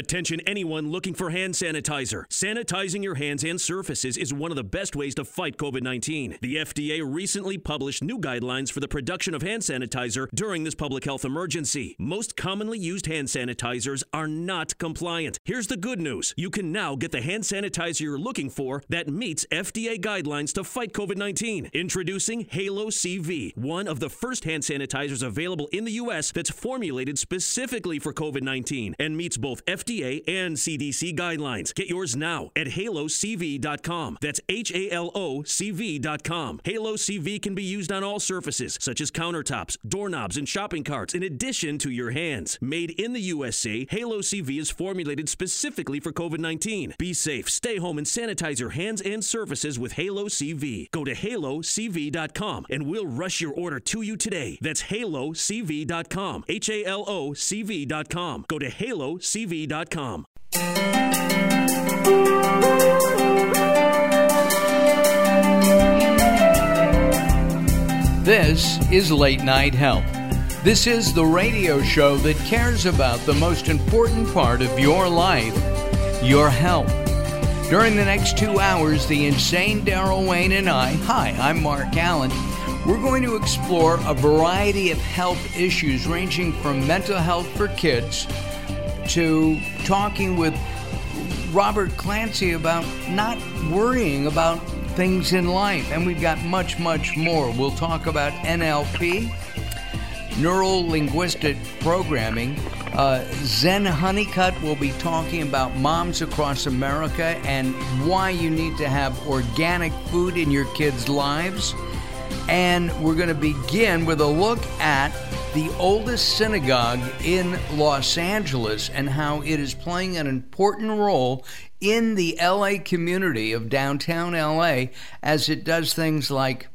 Attention anyone looking for hand sanitizer. Sanitizing your hands and surfaces is one of the best ways to fight COVID 19. The FDA recently published new guidelines for the production of hand sanitizer during this public health emergency. Most commonly used hand sanitizers are not compliant. Here's the good news you can now get the hand sanitizer you're looking for that meets FDA guidelines to fight COVID 19. Introducing Halo CV, one of the first hand sanitizers available in the U.S. that's formulated specifically for COVID 19 and meets both FDA and CDC guidelines. Get yours now at halocv.com. That's H A L O C V.com. Halo CV can be used on all surfaces, such as countertops, doorknobs, and shopping carts, in addition to your hands. Made in the USA, Halo CV is formulated specifically for COVID 19. Be safe, stay home, and sanitize your hands and surfaces with Halo CV. Go to halocv.com and we'll rush your order to you today. That's halocv.com. H A L O C V.com. Go to halocv.com. This is Late Night Health. This is the radio show that cares about the most important part of your life, your health. During the next two hours, the insane Daryl Wayne and I, hi, I'm Mark Alyn, we're going to explore a variety of health issues ranging from mental health for kids to talking with Robert Clancy about not worrying about things in life. And we've got much, much more. We'll talk about NLP, neural linguistic programming. Uh, Zen Honeycutt will be talking about moms across America and why you need to have organic food in your kids' lives. And we're going to begin with a look at the oldest synagogue in Los Angeles and how it is playing an important role in the LA community of downtown LA as it does things like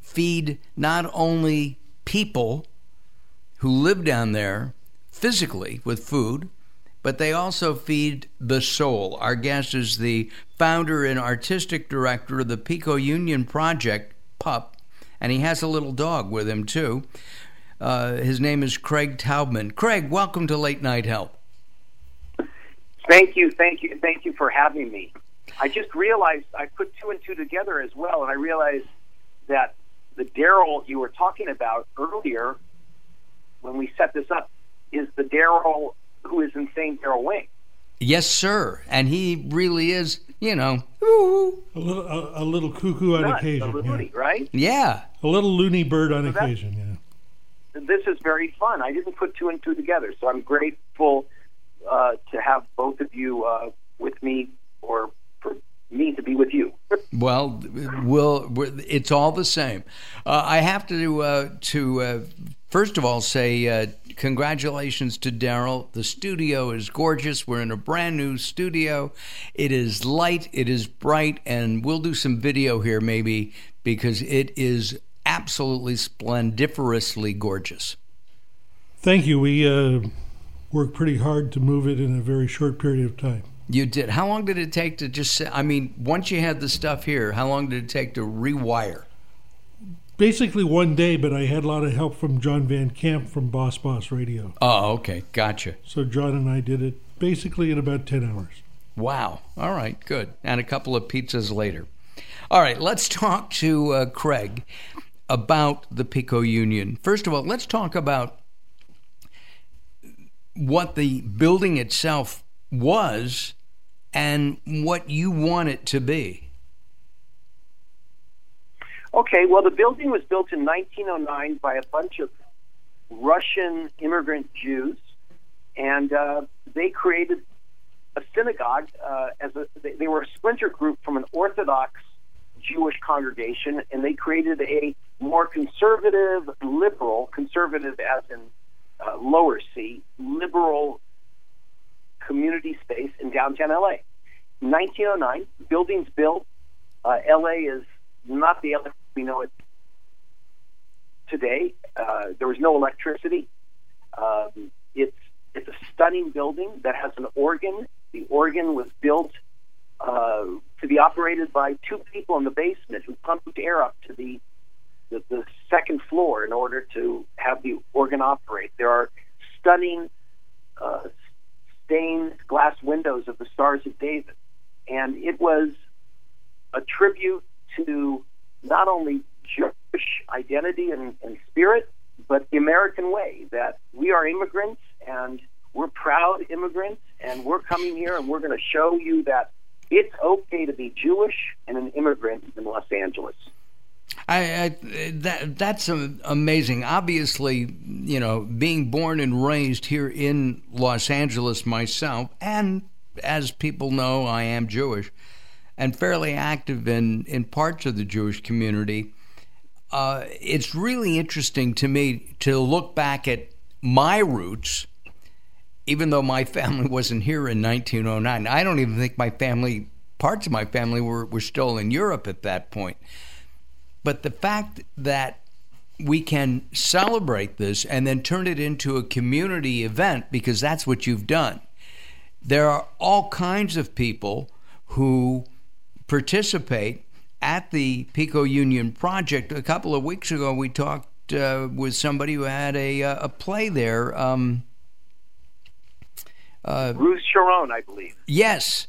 feed not only people who live down there physically with food, but they also feed the soul. Our guest is the founder and artistic director of the Pico Union Project, PUP, and he has a little dog with him too. Uh, his name is Craig Taubman. Craig, welcome to Late Night Help. Thank you, thank you, thank you for having me. I just realized I put two and two together as well, and I realized that the Daryl you were talking about earlier when we set this up is the Daryl who is insane Daryl Wing. Yes, sir, and he really is. You know, a little a, a little cuckoo on Nuts, occasion, a loony, yeah. right? yeah. a little loony bird on So occasion. Yeah. This is very fun. I didn't put two and two together, so I'm grateful uh, to have both of you uh, with me, or for me to be with you. Well, we'll, it's all the same. Uh, I have to uh, to uh, first of all say uh, congratulations to Daryl. The studio is gorgeous. We're in a brand new studio. It is light. It is bright, and we'll do some video here maybe because it is absolutely splendiferously gorgeous. Thank you. We uh, worked pretty hard to move it in a very short period of time. You did. How long did it take to just? I mean, once you had the stuff here, how long did it take to rewire? Basically one day, but I had a lot of help from John Van Camp from Boss Boss Radio. Oh, okay, gotcha. So John and I did it basically in about 10 hours. Wow. All right, good. And a couple of pizzas later. All right, let's talk to uh, Craig about the Pico Union. First of all, let's talk about what the building itself was and what you want it to be. Okay, well, the building was built in 1909 by a bunch of Russian immigrant Jews, and uh, they created a synagogue uh, as a. They, they were a splinter group from an Orthodox Jewish congregation, and they created a more conservative, liberal, conservative as in uh, lower C, liberal community space in downtown LA. 1909, buildings built. Uh, LA is not the LA we know it today. Uh, there was no electricity. Um, it's it's a stunning building that has an organ. The organ was built uh, to be operated by two people in the basement who pumped air up to the, the the second floor in order to have the organ operate. There are stunning uh, stained glass windows of the Stars of David. And it was a tribute to not only Jewish identity and, and spirit, but the American way that we are immigrants and we're proud immigrants and we're coming here and we're going to show you that it's okay to be Jewish and an immigrant in Los Angeles. I, I, that that's amazing. Obviously, you know, being born and raised here in Los Angeles myself, and as people know, I am Jewish and fairly active in in parts of the Jewish community. Uh, it's really interesting to me to look back at my roots, even though my family wasn't here in 1909. I don't even think my family, parts of my family, were, were still in Europe at that point. But the fact that we can celebrate this and then turn it into a community event because that's what you've done. There are all kinds of people who participate at the Pico Union Project. A couple of weeks ago, we talked uh, with somebody who had a, uh, a play there. Um, uh, Ruth Sharon, I believe. Yes,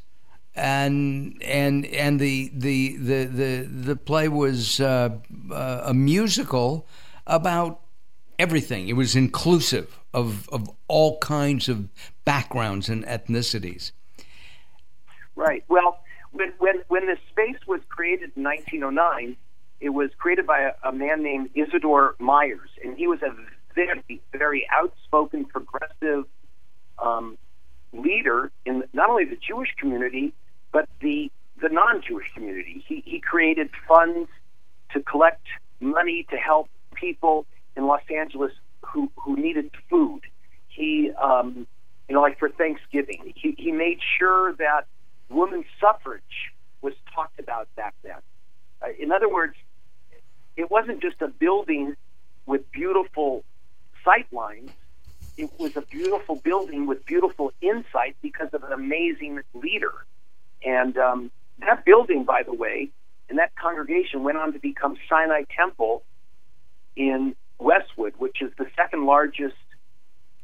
and and and the the the the, the play was uh, uh, a musical about everything. It was inclusive of of all kinds of backgrounds and ethnicities. Right. Well, when when when this space was created in 1909, it was created by a, a man named Isidore Myers, and he was a very very outspoken progressive um, leader in not only the Jewish community but the the non-Jewish community. He he created funds to collect money to help people in Los Angeles who who needed food. He um, you know like for Thanksgiving, he he made sure that women's suffrage was talked about back then. Uh, in other words, it wasn't just a building with beautiful sight lines. It was a beautiful building with beautiful insight because of an amazing leader. And um, that building, by the way, and that congregation went on to become Sinai Temple in Westwood, which is the second largest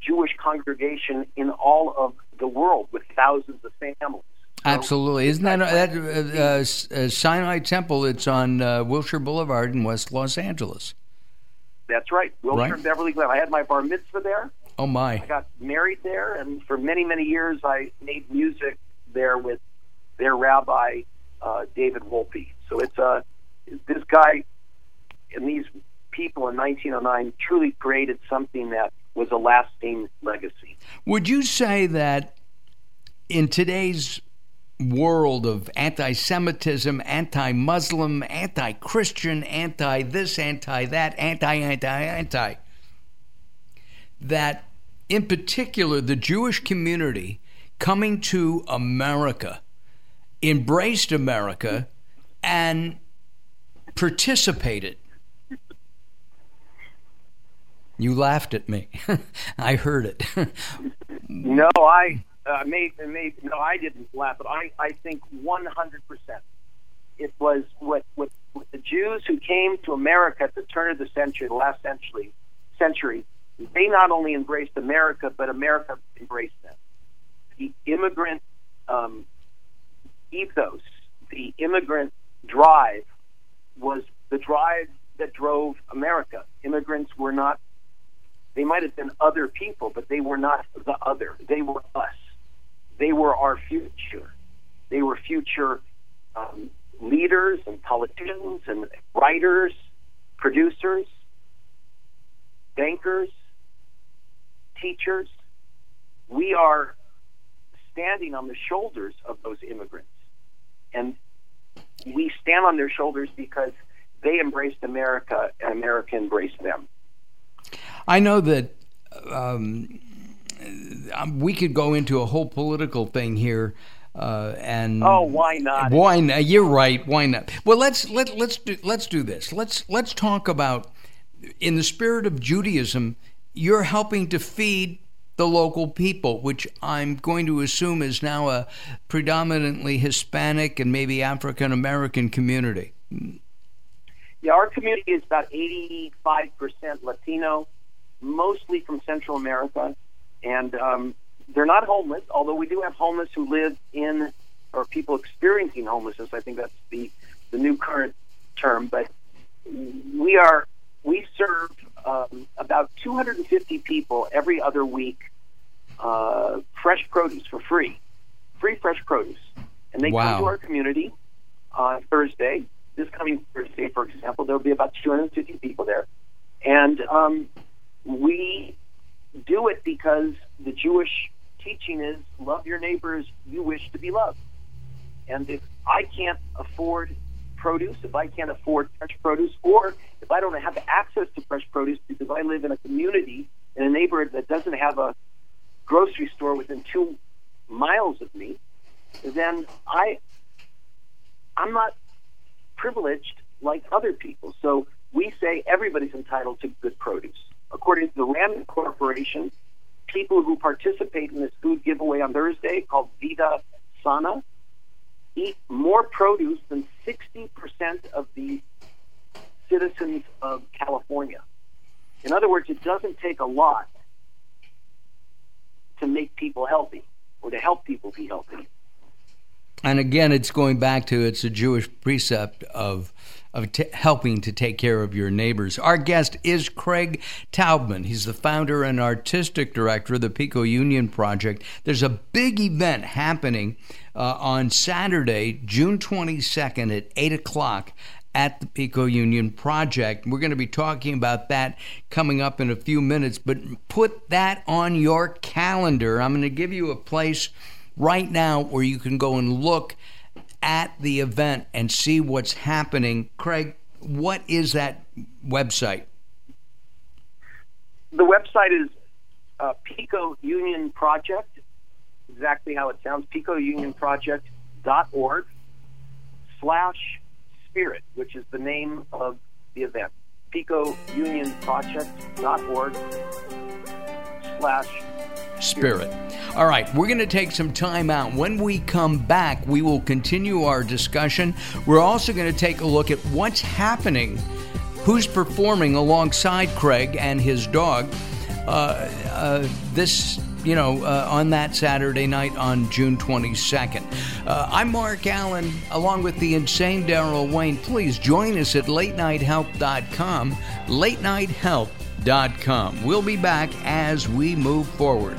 Jewish congregation in all of the world, with thousands of families. Absolutely, isn't that that uh, uh, Sinai Temple? It's on uh, Wilshire Boulevard in West Los Angeles. That's right, Wilshire right. Beverly Glen. I had my bar mitzvah there. Oh my! I got married there, and for many many years I made music there with their rabbi uh, David Wolpe. So it's uh, this guy and these people in 1909 truly created something that was a lasting legacy. Would you say that in today's world of anti Semitism, anti Muslim, anti Christian, anti this, anti that, anti, anti, anti, that in particular the Jewish community coming to America embraced America and participated. You laughed at me. I heard it. no, I uh, made, made no, I didn't laugh, but I, I think 100 percent. It was what, what, what the Jews who came to America at the turn of the century, the last century, century, they not only embraced America, but America embraced them. The immigrant um, ethos, the immigrant drive, was the drive that drove America. Immigrants were not, they might have been other people, but they were not the other. They were us. They were our future. They were future um, leaders and politicians and writers, producers, bankers, teachers. We are standing on the shoulders of those immigrants. And we stand on their shoulders because they embraced America and America embraced them. I know that um, um, we could go into a whole political thing here. Uh, and oh, why not? Why not? You're right. Why not? Well, let's let let's do let's do this. Let's let's talk about in the spirit of Judaism. You're helping to feed the local people, which I'm going to assume is now a predominantly Hispanic and maybe African American community. Yeah, our community is about 85% Latino, mostly from Central America. And um, they're not homeless, although we do have homeless who live in or people experiencing homelessness. I think that's the the new current term, but we are we serve um, about 250 people every other week uh, fresh produce for free, free fresh produce, and they wow. come to our community on Thursday. This coming Thursday, for example, there will be about 250 people there, and um, we do it because the Jewish teaching is love your neighbors you wish to be loved. And if I can't afford produce, if I can't afford fresh produce, or if I don't have access to fresh produce because I live in a community in a neighborhood that doesn't have a grocery store within two miles of me, then I I'm not privileged like other people. So we say everybody's entitled to good produce. According to the Rand Corporation, people who participate in this food giveaway on Thursday called Vida Sana eat more produce than 60% of the citizens of California. In other words, it doesn't take a lot to make people healthy or to help people be healthy. And again, it's going back to it's a Jewish precept of of t- helping to take care of your neighbors. Our guest is Craig Taubman. He's the founder and artistic director of the Pico Union Project. There's a big event happening uh, on Saturday, June 22nd at 8 o'clock at the Pico Union Project. We're going to be talking about that coming up in a few minutes, but put that on your calendar. I'm going to give you a place right now where you can go and look at the event and see what's happening. Craig, what is that website? The website is uh, Pico Union Project, exactly how it sounds, picounionproject.org slash spirit, which is the name of the event. picounionproject.org slash Spirit. All right, we're going to take some time out. When we come back, we will continue our discussion. We're also going to take a look at what's happening, who's performing alongside Craig and his dog uh, uh, this you know, uh, on that Saturday night on June 22nd. Uh, I'm Mark Alyn, along with the insane Daryl Wayne. Please join us at latenighthealth.com. Latenighthealth.com. We'll be back as we move forward.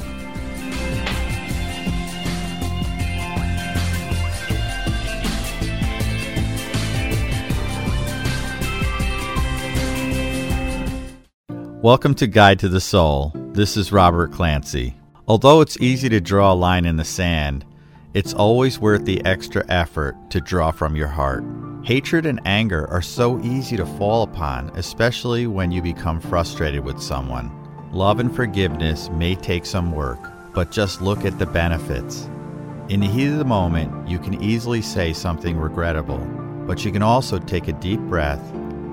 Welcome to Guide to the Soul. This is Robert Clancy. Although it's easy to draw a line in the sand, it's always worth the extra effort to draw from your heart. Hatred and anger are so easy to fall upon, especially when you become frustrated with someone. Love and forgiveness may take some work, but just look at the benefits. In the heat of the moment, you can easily say something regrettable, but you can also take a deep breath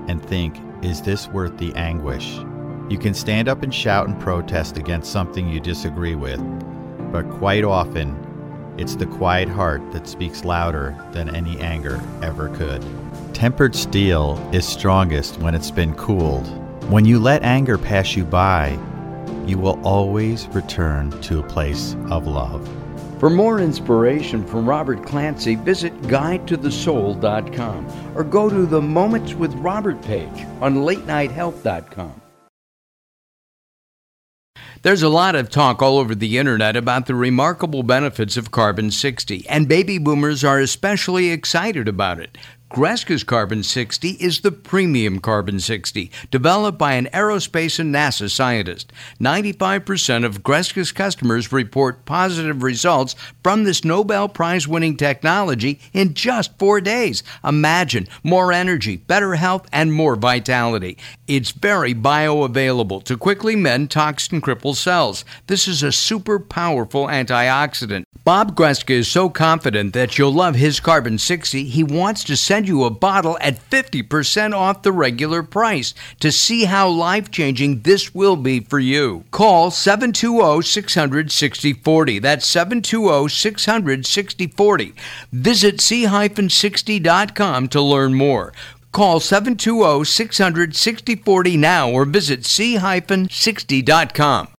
and think, is this worth the anguish? You can stand up and shout and protest against something you disagree with, but quite often, it's the quiet heart that speaks louder than any anger ever could. Tempered steel is strongest when it's been cooled. When you let anger pass you by, you will always return to a place of love. For more inspiration from Robert Clancy, visit guidetothesoul.com or go to the Moments with Robert page on latenighthealth.com. There's a lot of talk all over the internet about the remarkable benefits of carbon 60, and baby boomers are especially excited about it. Greska's Carbon 60 is the premium Carbon 60, developed by an aerospace and NASA scientist. 95% of Greska's customers report positive results from this Nobel Prize winning technology in just four days. Imagine more energy, better health, and more vitality. It's very bioavailable to quickly mend toxin crippled cells. This is a super powerful antioxidant. Bob Greska is so confident that you'll love his Carbon 60, he wants to send you a bottle at 50% off the regular price to see how life changing this will be for you. Call 720 600 6040. That's 720 600 6040. Visit c-60.com to learn more. Call 720 600 6040 now or visit c-60.com.